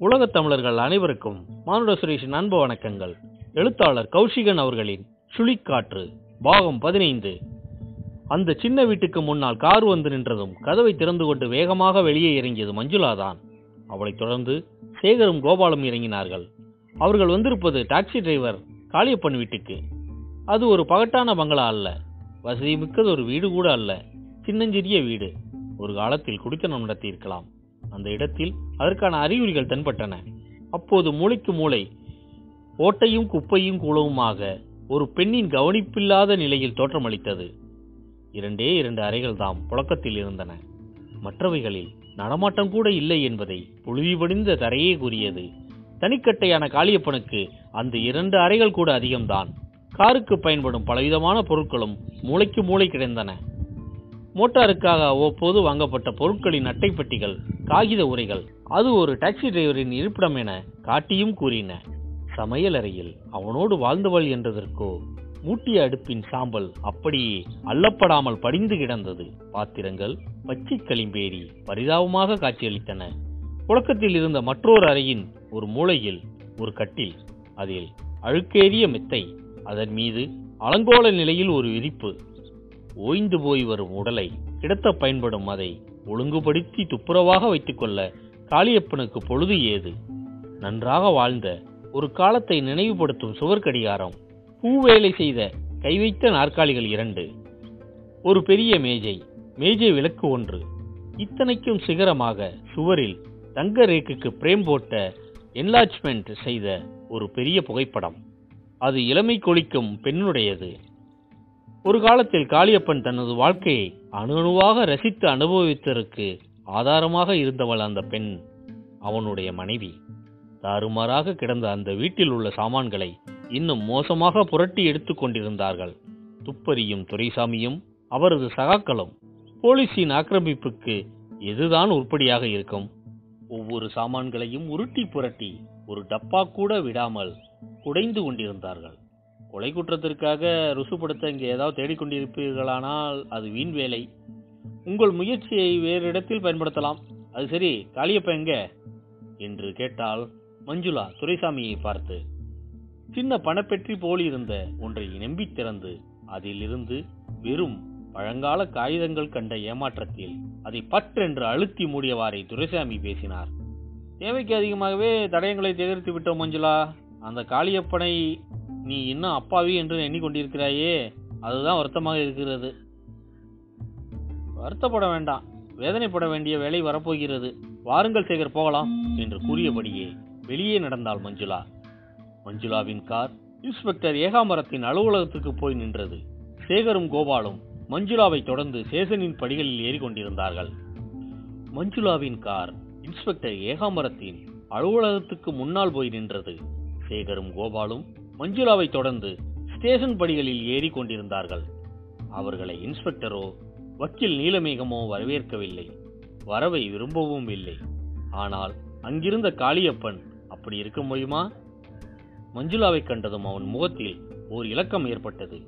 உலகத் தமிழர்கள் அனைவருக்கும் மானுட சுரேஷின் அன்பு வணக்கங்கள். எழுத்தாளர் கௌஷிகன் அவர்களின் சுழிக்காற்று பாகம் பதினைந்து. அந்த சின்ன வீட்டுக்கு முன்னால் கார் வந்து நின்றதும் கதவை திறந்து கொண்டு வேகமாக வெளியே இறங்கியது மஞ்சுளாதான் அவளைத் தொடர்ந்து சேகரும் கோபாலும் இறங்கினார்கள். அவர்கள் வந்திருப்பது டாக்ஸி டிரைவர் காளியப்பன் வீட்டுக்கு. அது ஒரு பகட்டான பங்களா அல்ல. வசதி மிக்கது ஒரு வீடு கூட அல்ல. சின்னஞ்சிறிய வீடு. ஒரு காலத்தில் குடித்தனம் நடத்தியிருக்கலாம். அந்த இடத்தில் அதற்கான அறிகுறிகள் தென்பட்டன. அப்போது மூளைக்கு மூளை ஓட்டையும் குப்பையும் கூலவுமாக ஒரு பெண்ணின் கவனிப்பில்லாத நிலையில் தோற்றமளித்தது. இரண்டே இரண்டு அறைகள் தாம் புழக்கத்தில் இருந்தன. மற்றவைகளில் நடமாட்டம் கூட இல்லை என்பதை புழுதி வடிந்த தரையே கூறியது. தனிக்கட்டையான காளியப்பனுக்கு அந்த இரண்டு அறைகள் கூட அதிகம்தான். காருக்கு பயன்படும் பலவிதமான பொருட்களும் மூளைக்கு மூளை கிடைந்தன மோட்டாருக்காக போது வாங்கப்பட்ட பொருட்களின் அட்டைப்பெட்டிகள் காகித உரைகள் அது ஒரு டாக்ஸி டிரைவரின் இருப்பிடம் என காட்டியும் கூறின. சமையலறையில் அவனோடு வாழ்ந்தவள் என்றதற்கோ மூட்டிய அடுப்பின் சாம்பல் அப்படியே அள்ளப்படாமல் படிந்து கிடந்தது. பாத்திரங்கள் பச்சை களிம்பேறி பரிதாபமாக காட்சியளித்தன. புழக்கத்தில் இருந்த மற்றொரு அறையின் ஒரு மூலையில் ஒரு கட்டில் அதில் அழுக்கேறிய மெத்தை அதன் மீது அலங்கோல நிலையில் ஒரு விரிப்பு ஓய்ந்து போய் வரும் உடலை கிடத்த பயன்படும் அதை ஒழுங்குபடுத்தி துப்புரவாக வைத்துக்கொள்ள காளியப்பனுக்கு பொழுது ஏது? நன்றாக வாழ்ந்த ஒரு காலத்தை நினைவுபடுத்தும் சுவர் கடிகாரம் பூவேலை செய்த கை வைத்த நாற்காலிகள் இரண்டு. ஒரு பெரிய மேஜை மேஜை விளக்கு ஒன்று. இத்தனைக்கும் சிகரமாக சுவரில் தங்க ரேக்குக்கு பிரேம் போட்ட என்லாஜ்மெண்ட் செய்த ஒரு பெரிய புகைப்படம். அது இளமை கொளிக்கும் பெண்ணுடையது. ஒரு காலத்தில் காளியப்பன் தனது வாழ்க்கையை அணு அணுவாக ரசித்து அனுபவித்ததற்கு ஆதாரமாக இருந்தவள் அந்த பெண். அவனுடைய மனைவி. தாறுமாறாக கிடந்த அந்த வீட்டில் உள்ள சாமான்களை இன்னும் மோசமாக புரட்டி எடுத்துக் கொண்டிருந்தார்கள். துப்பறியும் துரைசாமியும் அவரது சகாக்களும் போலீஸின் ஆக்கிரமிப்புக்கு எதுதான் உருப்படியாக இருக்கும்? ஒவ்வொரு சாமான்களையும் உருட்டி புரட்டி ஒரு டப்பா கூட விடாமல் குடைந்து கொண்டிருந்தார்கள். கொலை குற்றத்திற்காக ருசுப்படுத்த இங்கே ஏதாவது தேடிக்கொண்டிருப்பீர்களானால் அது வீண் வேலை. உங்கள் முயற்சியை வேறு இடத்தில் பயன்படுத்தலாம். அது சரி காளியப்ப எங்க? என்று கேட்டால் மஞ்சுளா துரைசாமியை பார்த்து. சின்ன பணப்பெற்றி போலிருந்த ஒன்றை நம்பி திறந்து அதிலிருந்து வெறும் பழங்கால காகிதங்கள் கண்ட ஏமாற்றத்தில் அதை பற்றென்று அழுத்தி மூடியவாறே துரைசாமி பேசினார். தேவைக்கு அதிகமாகவே தடயங்களை சேகரித்து விட்டோம் மஞ்சுளா. அந்த காளியப்பனை நீ இன்னும் அப்பாவி என்று எண்ணிக்கொண்டிருக்கிறாயே அதுதான் வருத்தமாக இருக்கிறது. வருத்தப்பட வேண்டாம். வேதனைப்பட வேண்டிய வேலை வரப்போகிறது. வாருங்கள் சேகர் போகலாம் என்று கூறியபடியே வெளியே நடந்தாள் மஞ்சுளா. மஞ்சுளாவின் கார் இன்ஸ்பெக்டர் ஏகாம்பரத்தின் அலுவலகத்துக்கு போய் நின்றது. சேகரும் கோபாலும் மஞ்சுளாவை தொடர்ந்து சேசனின் படிகளில் ஏறிக்கொண்டிருந்தார்கள். மஞ்சுளாவின் கார் இன்ஸ்பெக்டர் ஏகாம்பரத்தின் அலுவலகத்துக்கு முன்னால் போய் நின்றது. சேகரும் கோபாலும் மஞ்சுளாவை தொடர்ந்து ஸ்டேஷன் படிகளில் ஏறி கொண்டிருந்தார்கள். அவர்களை இன்ஸ்பெக்டரோ வக்கீல் நீலமேகமோ வரவேற்கவில்லை. வரவை விரும்பவும் இல்லை. ஆனால் அங்கிருந்த காளியப்பன் அப்படி இருக்க முடியுமா? மஞ்சுளாவை கண்டதும் அவன் முகத்தில் ஓர் இலக்கம் ஏற்பட்டது.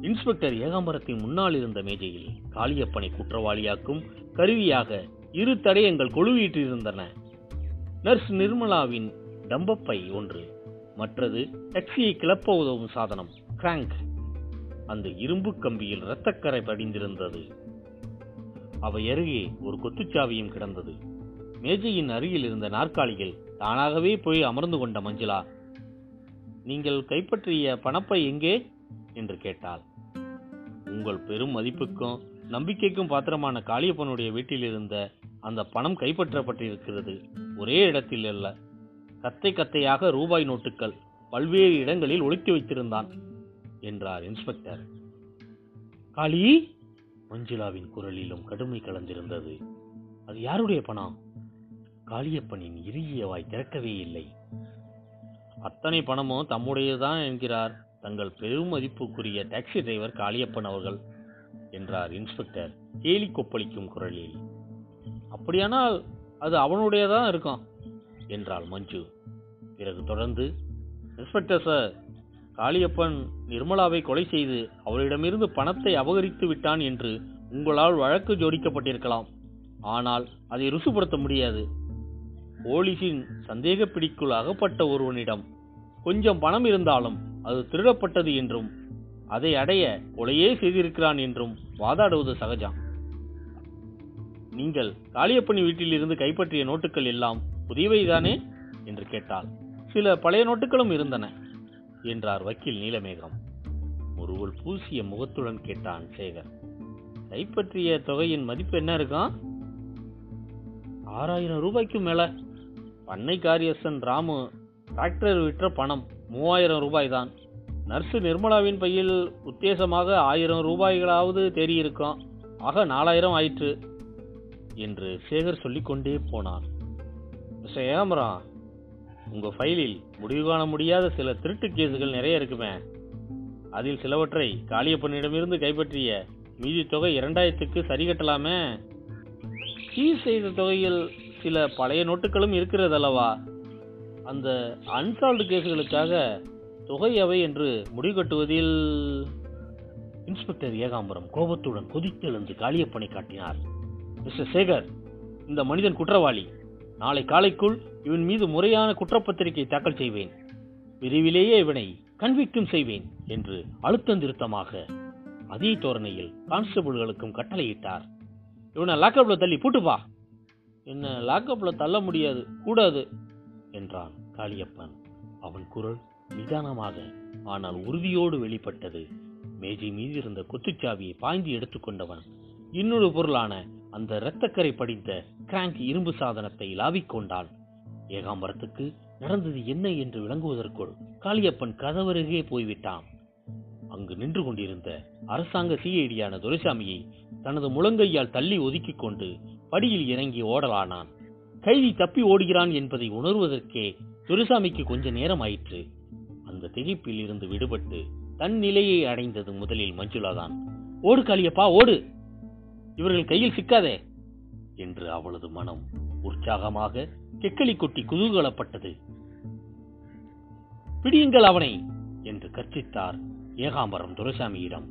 இன்ஸ்பெக்டர் ஏகாம்பரத்தின் முன்னால் இருந்த மேஜையில் காளியப்பனை குற்றவாளியாக்கும் கருவியாக இரு தடயங்கள் கொழுவீற்றிருந்தன. நர்ஸ் நிர்மலாவின் டம்பப்பை ஒன்று மற்றது டாக்ஸியை கிளப்ப உதவும் சாதனம். கிராங்க் அந்த இரும்பு கம்பியில் இரத்தக்கரை படிந்திருந்தது. அவை அருகே ஒரு கொத்துச்சாவியும் கிடந்தது. மேஜையின் அருகில் இருந்த நாற்காலிகள் தானாகவே போய் அமர்ந்து கொண்ட மஞ்சுளா. நீங்கள் கைப்பற்றிய பணப்பை எங்கே? என்று கேட்டாள். உங்கள் பெரும் மதிப்புக்கும் நம்பிக்கைக்கும் பாத்திரமான காளியப்பனுடைய வீட்டில் இருந்த அந்த பணம் கைப்பற்றப்பட்டிருக்கிறது. ஒரே இடத்தில் அல்ல கத்தை கத்தையாக ரூபாய் நோட்டுகள் பல்வேறு இடங்களில் ஒழித்து வைத்திருந்தான் என்றார் இன்ஸ்பெக்டர் காளி மஞ்சுளாவின் குரலிலும் கடுமை கலந்திருந்தது. அது யாருடைய பணம்? காளியப்பனின் இறுகிய வாய் திறக்கவே இல்லை. அத்தனை பணமும் தம்முடையதுதான் என்கிறார். தங்கள் பெரும் மதிப்புக்குரிய டாக்ஸி டிரைவர் காளியப்பன் அவர்கள் என்றார் இன்ஸ்பெக்டர் கேலி கொப்பளிக்கும் குரலில். அப்படியானால் அது அவனுடையதான் இருக்கும் என்றாள் மஞ்சு. பிறகு தொடர்ந்து இன்ஸ்பெக்டர் சார் காளியப்பன் நிர்மலாவை கொலை செய்து அவரிடமிருந்து பணத்தை அபகரித்து விட்டான் என்று உங்களால் வழக்கு ஜோடிக்கப்பட்டிருக்கலாம். ஆனால் அதை ருசுப்படுத்த முடியாது. போலீசின் சந்தேக பிடிக்குள் அகப்பட்ட ஒருவனிடம் கொஞ்சம் பணம் இருந்தாலும் அது திருடப்பட்டது என்றும் அதை அடைய கொலையே செய்திருக்கிறான் என்றும் வாதாடுவது சகஜம். நீங்கள் காளியப்பனி வீட்டில் இருந்து கைப்பற்றிய நோட்டுகள் எல்லாம் புதியவைதானே? என்று கேட்டாள். சில பழைய நோட்டுகளும் இருந்தன என்றார் வக்கீல் நீலமேகம். ஒருவள் பூசிய முகத்துடன் கேட்டான் சேகர். கைப்பற்றிய தொகையின் மதிப்பு என்ன இருக்கும் ஆறாயிரம் ரூபாய்க்கு மேல. பண்ணை காரியசன் ராமு டிராக்டர் விற்ற பணம் மூவாயிரம் ரூபாய் தான். நர்ஸு நிர்மலாவின் பையில் உத்தேசமாக ஆயிரம் ரூபாய்களாவது தேறியிருக்கும் ஆக நாலாயிரம் ஆயிற்று என்று சேகர் சொல்லிக்கொண்டே போனான். ஏமரா உங்க ஃபைலில் முடிவு காண முடியாத சில திருட்டு கேஸுகள் நிறைய இருக்குமே. அதில் சிலவற்றை காளியப்பனிடமிருந்து கைப்பற்றிய மீதி தொகை இரண்டாயிரத்துக்கு சரி கட்டலாமே? சீஸ் செய்த தொகையில் சில பழைய நோட்டுகளும் இருக்கிறது அல்லவா அந்த அன்சால்வ்டு கேஸுகளுக்காக தொகை அவை என்று முடிவு கட்டுவதில்? இன்ஸ்பெக்டர் ஏகாம்பரம் கோபத்துடன் கொதித்தெழுந்து காளியப்பனை காட்டினார். மிஸ்டர் சேகர் இந்த மனிதன் குற்றவாளி. நாளை காலைக்குள் இவன் மீது முறையான குற்றப்பத்திரிகை தாக்கல் செய்வேன். விரைவிலேயே இவனை கன்விக்டும் செய்வேன் என்று அழுத்தம் திருத்தமாக அதே தோரணையில் கான்ஸ்டபிள்களுக்கும் கட்டளையிட்டார். இவனை லாக்கப்ல தள்ளி பூட்டுப்பா என்ன லாக்கப்ல தள்ள முடியாது கூடாது என்றான் காளியப்பன். அவன் குரல் நிதானமாக ஆனால் உறுதியோடு வெளிப்பட்டது. மேஜை மீது இருந்த குத்துச்சாவியை பாய்ந்து எடுத்துக்கொண்டவன். இன்னொரு பொருளான அந்த இரத்தக்கரை படிந்த கிராங்க் இரும்பு சாதனத்தை லாவிக் கொண்டான். ஏகாம்பரத்துக்கு நடந்தது என்ன என்று விளங்குவதற்குள் காளியப்பன் கதவருகே போய்விட்டான். அங்கு நின்று கொண்டிருந்த அரசாங்க சிஐடியான துரைசாமியை தனது முழங்கையால் தள்ளி ஒதுக்கிக் கொண்டு படியில் இறங்கி ஓடலானான். கைதி தப்பி ஓடுகிறான் என்பதை உணர்வதற்கே துரைசாமிக்கு கொஞ்ச நேரம் ஆயிற்று. அந்த திகைப்பில் இருந்து விடுபட்டு தன் நிலையை அடைந்தது முதலில் மஞ்சுளாதான். ஓடு காளியப்பா ஓடு! இவர்கள் கையில் சிக்காதே என்று அவளது மனம் உற்சாகமாக கெக்களி கொட்டி குதூகலப்பட்டது. பிடியுங்கள் அவனை! என்று கர்ச்சித்தார் ஏகாம்பரம் துரைசாமியிடம்.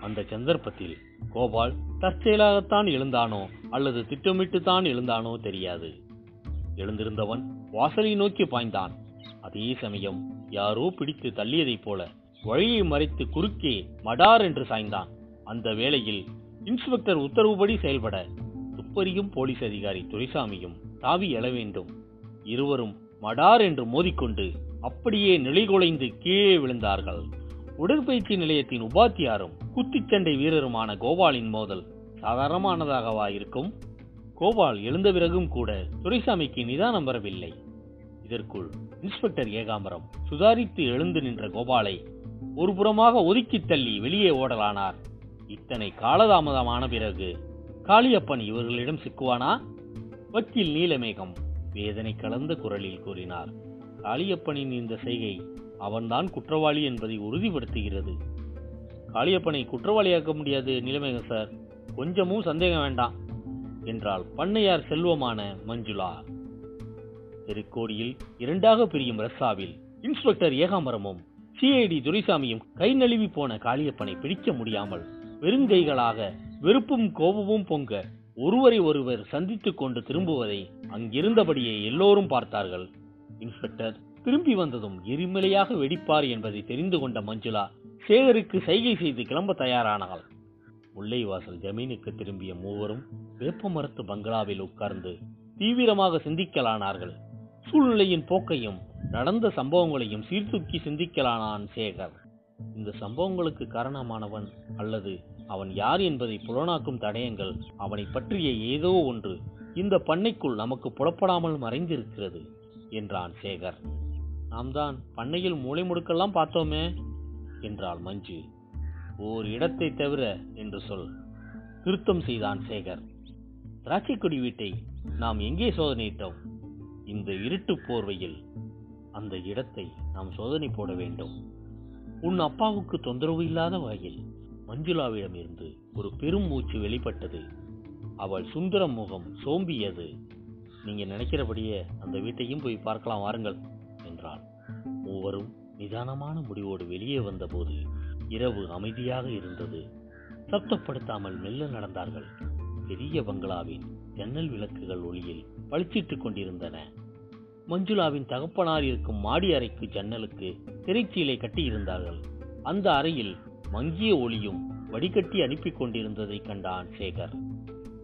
அந்த சந்தர்ப்பத்தில் கோபால் தற்செயலாகத்தான் எழுந்தானோ அல்லது திட்டமிட்டுத்தான் எழுந்தானோ தெரியாது. எழுந்திருந்தவன் வாசலை நோக்கி பாய்ந்தான். அதே சமயம் யாரோ பிடித்து தள்ளியதைப் போல வழியை மறைத்து குறுக்கே மடார் என்று சாய்ந்தான். அந்த வேளையில் இன்ஸ்பெக்டர் உத்தரவுபடி செயல்பட துப்பறியும் போலீஸ் அதிகாரி துரைசாமியும் தாவி எழ வேண்டும். இருவரும் மடார் என்று மோதிக்கொண்டு அப்படியே நிலைகுலைந்து கீழே விழுந்தார்கள். உடற்பயிற்சி நிலையத்தின் உபாத்தியாரும் குத்துச்சண்டை வீரருமான கோபாலின் மோதல் சாதாரணமானதாகவா இருக்கும்? கோபால் எழுந்த பிறகும் கூட துரைசாமிக்கு நிதானம் வரவில்லை. இதற்குள் இன்ஸ்பெக்டர் ஏகாம்பரம் சுதாரித்து எழுந்து நின்ற கோபாலை ஒரு புறமாக ஒதுக்கித் தள்ளி வெளியே ஓடலானார். இத்தனை காலதாமதமான பிறகு காளியப்பன் இவர்களிடம் சிக்குவானா? வக்கீல் நீலமேகம் வேதனை கலந்த குரலில் கூறினார். காளியப்பனின் இந்த செய்கை அவன்தான் குற்றவாளி என்பதை உறுதிப்படுத்துகிறது. காளியப்பனை குற்றவாளியாக்க முடியாது நீலமேகம் சார். கொஞ்சமும் சந்தேகம் வேண்டாம் என்றால் பண்ணையார் செல்வமான மஞ்சுளா. திருக்கோடியில் இரண்டாக பிரியும் ரஸ்ஸாவில் இன்ஸ்பெக்டர் ஏகாம்பரமும் சிஐடி துரைசாமியும் கை நழுவி போன காளியப்பனை பிடிக்க முடியாமல் வெறுங்கைகளாக வெறுப்பும் கோபமும் பொங்க ஒருவரை ஒருவர் சந்தித்துக் கொண்டு திரும்புவதை அங்கிருந்தபடியே எல்லோரும் பார்த்தார்கள். இன்ஸ்பெக்டர் திரும்பி வந்ததும் எரிமலையாக வெடிப்பார் என்பதை தெரிந்து கொண்ட மஞ்சுளா சேகருக்கு சைகை செய்து கிளம்ப தயாரானாள். முல்லைவாசல் ஜமீனுக்கு திரும்பிய மூவரும் வேப்ப மரத்து பங்களாவில் உட்கார்ந்து தீவிரமாக சிந்திக்கலானார்கள். சூழ்நிலையின் போக்கையும் நடந்த சம்பவங்களையும் சீர்தூக்கி சிந்திக்கலானான் சேகர். இந்த சம்பவங்களுக்கு காரணமானவன் அல்லது அவன் யார் என்பதை புலனாக்கும் தடயங்கள் அவனை பற்றிய ஏதோ ஒன்று. இந்த பண்ணைக்குள் நமக்கு புலப்படாமல் மறைந்திருக்கிறது என்றான் சேகர். நாம் தான் பண்ணையில் மூளை முடுக்கெல்லாம் பார்த்தோமே என்றாள் மஞ்சு. ஓர் இடத்தை தவிர என்று சொல் திருத்தம் செய்தான் சேகர். திராட்சைக்கொடி வீட்டை நாம் எங்கே சோதனையிட்டோம்? இந்த இருட்டு போர்வையில் அந்த இடத்தை நாம் சோதனை போட வேண்டும். உன் அப்பாவுக்கு தொந்தரவு இல்லாத வகையில் மஞ்சுளாவிடமிருந்து ஒரு பெரும் மூச்சு வெளிப்பட்டது. அவள் சுந்தர முகம் சோம்பியது. நீங்க நினைக்கிறபடியே அந்த வீட்டையும் போய் பார்க்கலாம் வாருங்கள் என்றாள். மூவரும் நிதானமான முடிவோடு வெளியே வந்தபோது இரவு அமைதியாக இருந்தது. சப்தப்படுத்தாமல் மெல்ல நடந்தார்கள். பெரிய பங்களாவின் ஜன்னல் விளக்குகள் ஒளியில் பளிச்சிட்டுக் கொண்டிருந்தன. மஞ்சுளாவின் தகப்பனார் இருக்கும் மாடி அறைக்கு ஜன்னலுக்கு திரைச்சீலை கட்டியிருந்தார்கள். அந்த அறையில் மங்கிய ஒளியும் வடிகட்டி அனுப்பிக் கொண்டிருந்ததை கண்டான் சேகர்.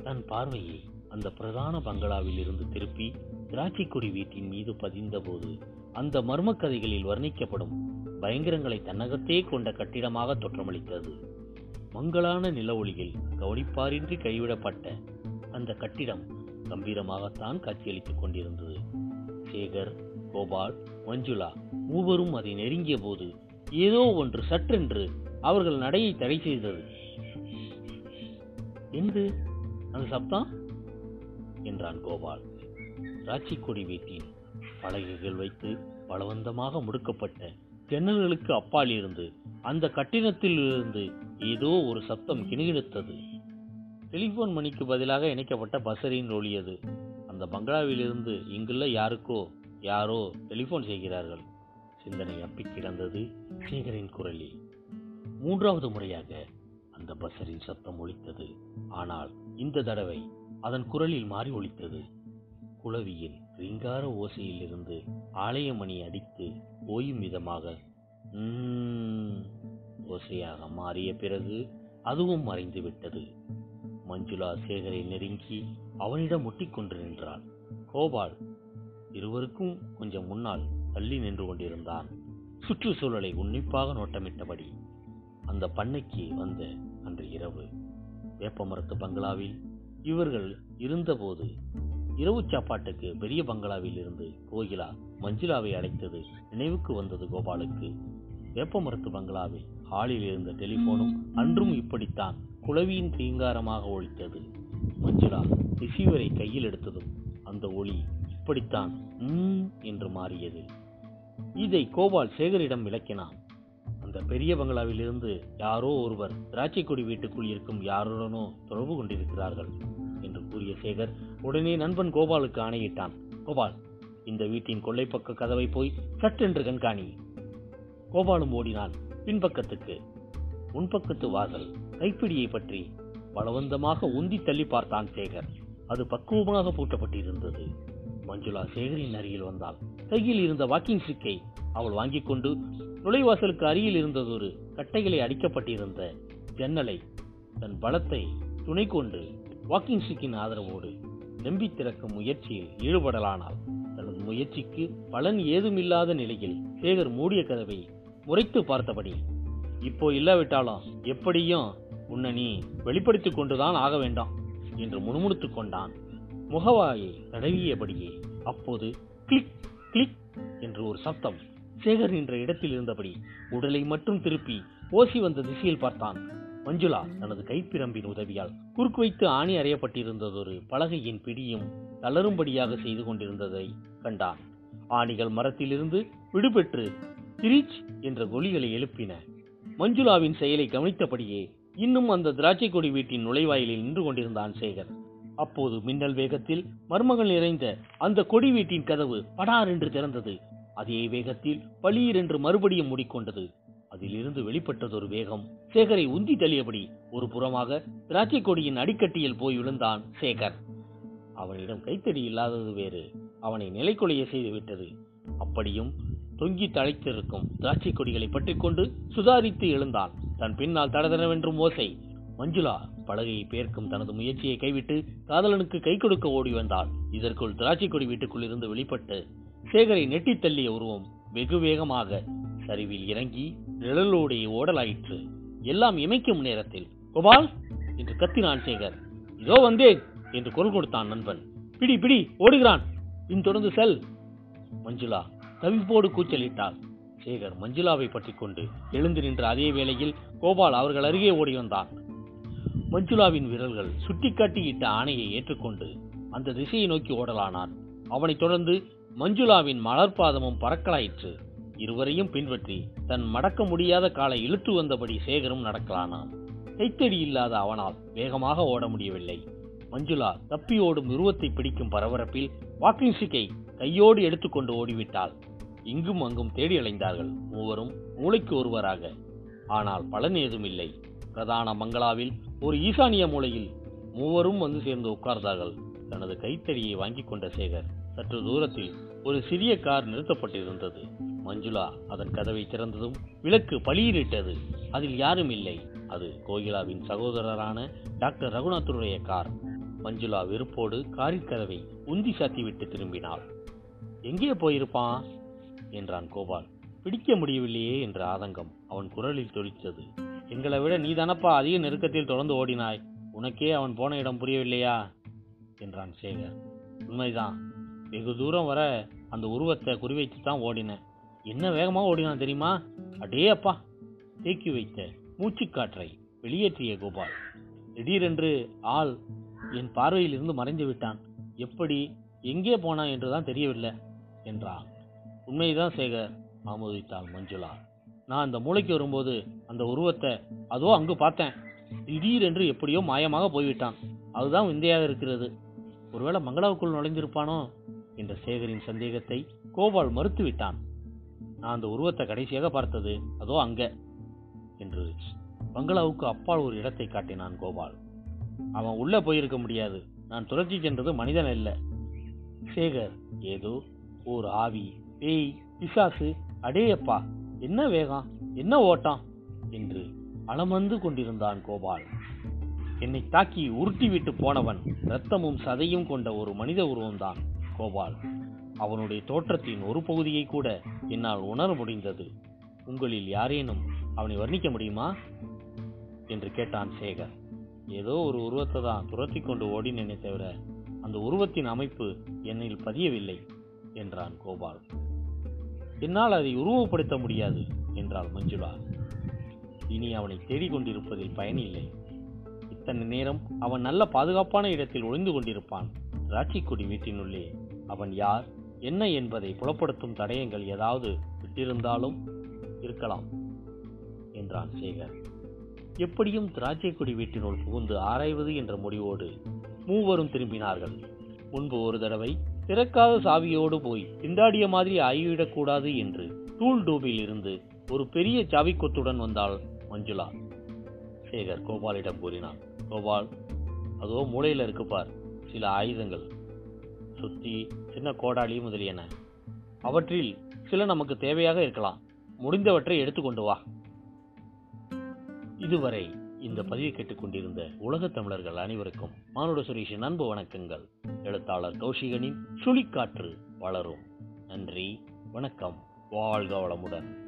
தன் பார்வையை அந்த பிரதான பங்களாவில் இருந்து திருப்பி திராட்சைக்குடி வீட்டின் மீது பதிந்தபோது அந்த மர்ம கதைகளில் வர்ணிக்கப்படும் பயங்கரங்களை தன்னகத்தே கொண்ட கட்டிடமாக தோற்றமளித்தது. மங்களான நில ஒளியில் கவனிப்பாரின்றி கைவிடப்பட்ட அந்த கட்டிடம் கம்பீரமாகத்தான் காட்சியளித்துக் கொண்டிருந்தது. சேகர் கோபால் மஞ்சுளா மூவரும் அதை நெருங்கிய போது ஏதோ ஒன்று சற்றென்று அவர்கள் நடையை தடை செய்தது. என்று அந்த சப்தம்? என்றான் கோபால். ராட்சிக்கொடி வீட்டின் பலகைகள் வைத்து பலவந்தமாக முடுக்கப்பட்ட ஜன்னல்களுக்கு அப்பால் இருந்து அந்த கட்டிடத்தில் இருந்து ஏதோ ஒரு சப்தம் கிணுகிணுத்தது டெலிபோன் மணிக்கு பதிலாக இணைக்கப்பட்ட பசரின் ஒழியது அந்த பங்களாவிலிருந்து இங்குள்ள யாருக்கோ யாரோ டெலிபோன் செய்கிறார்கள். சிந்தனை அப்பி கிடந்தது சேகரின் குரலில். மூன்றாவது முறையாக அந்த பஸ்ஸரின் சத்தம் ஒழித்தது. ஆனால் இந்த தடவை அதன் குரலில் மாறி ஒழித்தது. குளவியின் ரிங்கார ஓசையிலிருந்து ஆலயமணி அடித்து ஓயும் விதமாக ஓசையாக மாறிய பிறகு அதுவும் மறைந்து விட்டது. மஞ்சுளா சேகரை நெருங்கி அவனிடம் முட்டிக்கொண்டு நின்றாள் கோபால் இருவருக்கும் கொஞ்சம் முன்னால் தள்ளி நின்று கொண்டிருந்தான். சுற்றுச்சூழலை உன்னிப்பாக நோட்டமிட்டபடி அந்த பண்ணைக்கு வந்த அன்று இரவு. வேப்பமரத்து பங்களாவில் இவர்கள் இருந்தபோது இரவு சாப்பாட்டுக்கு பெரிய பங்களாவில் இருந்து கோகிலா மஞ்சுளாவை அழைத்தது நினைவுக்கு வந்தது கோபாலுக்கு. வேப்பமரத்து பங்களாவில் ஹாலில் இருந்த டெலிபோனும் அன்றும் இப்படித்தான் குளவியின் தீங்காரமாக ஒழித்தது. மஞ்சுளா ரிசீவரை கையில் எடுத்ததும் அந்த ஒளி இப்படித்தான் என்று மாறியது. இதை கோபால் சேகரிடம் விளக்கினான். அந்த பெரிய பங்களாவிலிருந்து யாரோ ஒருவர் திராட்சைக்கொடி வீட்டுக்குள் இருக்கும் யாருடனோ தொடர்பு கொண்டிருக்கிறார்கள் என்று கூறிய சேகர் உடனே நண்பன் கோபாலுக்கு ஆணையிட்டான். கோபால் இந்த வீட்டின் கொள்ளைப்பக்க கதவை போய் சட்டென்று கண்காணி. கோபாலும் ஓடினான். பின்பக்கத்துக்கு. முன்பக்கத்து வாசல். கைப்பிடியை பற்றி பலவந்தமாக உந்தி தள்ளி பார்த்தான் சேகர். அது பக்குவமாக பூட்டப்பட்டிருந்தது. மஞ்சுளா சேகரின் அருகில் வந்தால் கையில் இருந்த வாக்கிங் ஸ்டிக்கை அவள் வாங்கிக் கொண்டு நுழைவாசலுக்கு அருகில் இருந்ததொரு கட்டைகளை அடிக்கப்பட்டிருந்த ஜன்னலை தன் பலத்தை துணை கொண்டு வாக்கிங் ஸ்டிக்கின் ஆதரவோடு நம்பி திறக்கும் முயற்சியில் ஈடுபடலானாள். தனது முயற்சிக்கு பலன் ஏதுமில்லாத நிலையில் சேகர் மூடிய கதவை முறைத்து பார்த்தபடி இப்போ இல்லாவிட்டாலும் எப்படியும் உன்னை நீ வெளிப்படுத்திக் கொண்டுதான் ஆக வேண்டாம் என்று முணுமுணுத்துக் கொண்டான். முகவாயை தடவியபடியே அப்போது கிளிக் கிளிக் என்று ஒரு சப்தம் சேகர் நின்ற இடத்தில் இருந்தபடி உடலை மட்டும் திருப்பி ஓசி வந்த திசையில் பார்த்தான். மஞ்சுளா தனது கைப்பிரம்பின் உதவியால் குறுக்கு வைத்து ஆணி அறையப்பட்டிருந்ததொரு பலகையின் பிடியும் தளரும்படியாக செய்து கொண்டிருந்ததை கண்டான். ஆணிகள் மரத்திலிருந்து விடுபெற்று திரிச் என்ற ஒலிகளை எழுப்பின. மஞ்சுளாவின் செயலை கவனித்தபடியே இன்னும் அந்த திராட்சை கொடி வீட்டின் நுழைவாயிலில் நின்று கொண்டிருந்தான் சேகர். அப்போது மின்னல் வேகத்தில் மர்மங்கள் நிறைந்த அந்த கொடி வீட்டின் கதவு படார் என்று திறந்தது. அதே வேகத்தில் பளீர் என்று மறுபடியும் மூடிக்கொண்டது. அதிலிருந்து வெளிப்பட்டதொரு வேகம். சேகரை உந்தி தள்ளியபடி ஒரு புறமாக திராட்சை கொடியின் அடிக்கட்டியில் போய் விழுந்தான் சேகர். அவனிடம் கைத்தடி இல்லாதது வேறு. அவனை நிலைக்குலைய செய்துவிட்டது அப்படியும் தொங்கி தழைத்திருக்கும் திராட்சை கொடிகளை பற்றிக்கொண்டு சுதாரித்து எழுந்தான். தன் பின்னால் தடதடவென்றும் ஓசை மஞ்சுளா பலகையை பேர்க்கும் தனது முயற்சியை கைவிட்டு காதலனுக்கு கை கொடுக்க ஓடி வந்தாள் இதற்குள் திராட்சை கொடி வீட்டுக்குள் இருந்து வெளிப்பட்டு சேகரை நெட்டித் தள்ளிய உருவம் வெகு வேகமாக சரிவில் இறங்கி நிழலோடைய ஓடலாயிற்று. எல்லாம் இமைக்கும் நேரத்தில் கோபால்! என்று கத்தினான் சேகர். இதோ வந்தேன்! என்று குரல் கொடுத்தான் நண்பன். பிடி பிடி ஓடுகிறான்! பின்தொடர்ந்து செல்! மஞ்சுளா தவிப்போடு கூச்சலிட்டாள். சேகர் மஞ்சுளாவை பற்றி கொண்டு எழுந்து நின்ற அதே வேளையில் கோபால் அவர்கள் அருகே ஓடி வந்தான். மஞ்சுளாவின் விரல்கள் சுட்டிக்காட்டியிட்ட ஆணையை ஏற்றுக்கொண்டு அந்த திசையை நோக்கி ஓடலானான். அவனைத் தொடர்ந்து மஞ்சுளாவின் மலர்பாதமும் பறக்கலாயிற்று. இருவரையும் பின்பற்றி தன் மடக்க முடியாத காலை இழுத்து வந்தபடி சேகரும் நடக்கலானான். கைத்தடி இல்லாத அவனால் வேகமாக ஓட முடியவில்லை. மஞ்சுளா தப்பி ஓடும் உருவத்தை பிடிக்கும் பரபரப்பில் வாக்கிங் சிக்கை கையோடு எடுத்துக்கொண்டு ஓடிவிட்டாள். இங்கும் அங்கும் தேடி அலைந்தார்கள் மூவரும் மூளைக்கு ஒருவராக. ஆனால் பலன் ஏதும் இல்லை பிரதான மங்களாவில் ஒரு ஈசானிய மூலையில் மூவரும் வந்து சேர்ந்து உட்கார்ந்தார்கள். தனது கைத்தடியை வாங்கிக் கொண்ட சேகர் சற்று தூரத்தில் ஒரு சிறிய கார் நிறுத்தப்பட்டிருந்தது. மஞ்சுளா அதன் கதவை திறந்ததும் விளக்கு பளியிலிட்டது அதில் யாரும் இல்லை. அது கோகிலாவின் சகோதரரான டாக்டர் ரகுநாத்தருடைய கார். மஞ்சுளா வெறுப்போடு காரின் கதவை உந்தி சாத்திவிட்டு திரும்பினாள். எங்கே போயிருப்பான்? என்றான் கோபால். பிடிக்க முடியவில்லையே என்ற ஆதங்கம் அவன் குரலில் தொழித்தது எங்களை விட நீ தானப்பா அதிக நெருக்கத்தில் தொடர்ந்து ஓடினாய். உனக்கே அவன் போன இடம் புரியவில்லையா? என்றான் சேகர். உண்மைதான். வெகு தூரம் வர அந்த உருவத்தை குறிவைத்து தான் ஓடினேன். என்ன வேகமாக ஓடினான் தெரியுமா? அடே அப்பா! தேக்கி வைத்த மூச்சுக்காற்றை வெளியேற்றிய கோபால். திடீரென்று ஆள் என் பார்வையிலிருந்து மறைந்து விட்டான். எப்படி எங்கே போனான் என்றுதான் தெரியவில்லை என்றான். உண்மைதான் சேகர் ஆமோதித்தாள் மஞ்சுளா. நான் அந்த மூளைக்கு வரும்போது அந்த உருவத்தை அதோ அங்கு பார்த்தேன். திடீரென்று எப்படியோ மாயமாக போய்விட்டான். அதுதான் விந்தையாக இருக்கிறது. ஒருவேளை மங்களாவுக்குள் நுழைந்திருப்பானோ? என்ற சேகரின் சந்தேகத்தை கோபால் மறுத்துவிட்டான். நான் அந்த உருவத்தை கடைசியாக பார்த்தது அதோ அங்க என்று பங்களாவுக்கு அப்பால் ஒரு இடத்தை காட்டினான் கோபால். அவன் உள்ளே போயிருக்க முடியாது. நான் துரத்தி சென்றது மனிதன் அல்ல. சேகர் ஏதோ ஓர் ஆவி. பேய் பிசாசு. அடேயப்பா என்ன வேகம்? என்ன ஓட்டம்? என்று அலமந்து கொண்டிருந்தான் கோபால். என்னை தாக்கி உருட்டி விட்டு போனவன் ரத்தமும் சதையும் கொண்ட ஒரு மனித உருவம்தான். கோபால் அவனுடைய தோற்றத்தின் ஒரு பகுதியை கூட என்னால் உணர முடிந்தது. உங்களில் யாரேனும் அவனை வர்ணிக்க முடியுமா? என்று கேட்டான் சேகர். ஏதோ ஒரு உருவத்தை தான் துரத்தி கொண்டு ஓடினேனே தவிர அந்த உருவத்தின் அமைப்பு என்னில் பதியவில்லை என்றான் கோபால். என்னால் அதை உருவப்படுத்த முடியாது என்றாள் மஞ்சுளா. இனி அவனை தேடிக்கொண்டிருப்பதில் பயனில்லை இத்தனை நேரம் அவன் நல்ல பாதுகாப்பான இடத்தில் ஒளிந்து கொண்டிருப்பான். ராட்சிக்குடி வீட்டினுள்ளே அவன் யார்? என்ன என்பதை புலப்படுத்தும் தடயங்கள் ஏதாவது விட்டிருந்தாலும் இருக்கலாம் என்றான் சேகர். எப்படியும் திராட்சைக்குடி வீட்டினுள் புகுந்து ஆராய்வது என்ற முடிவோடு மூவரும் திரும்பினார்கள். முன்பு ஒரு தடவை திறக்காத சாவியோடு போய் திண்டாடிய மாதிரி ஆகிவிடக்கூடாது என்று டூல் டூபில் இருந்து ஒரு பெரிய சாவிக்கொத்துடன் வந்தாள் மஞ்சுளா. சேகர் கோபாலிடம் கூறினான் கோபால் அதோ மூளையில் இருக்கு பார் சில ஆயுதங்கள். சுத்தி சின்ன கோடாளி முதலியன. அவற்றில் சில நமக்கு தேவையாக இருக்கலாம். முடிந்தவற்றை எடுத்துக்கொண்டு வா. இதுவரை இந்த பதிவை கேட்டுக்கொண்டிருந்த உலகத் தமிழர்கள் அனைவருக்கும் மானுட சுரேஷின் அன்பு வணக்கங்கள். எழுத்தாளர் கௌஷிகனின் சுழிக்காற்று வளரும். நன்றி வணக்கம் வாழ்க வளமுடன்.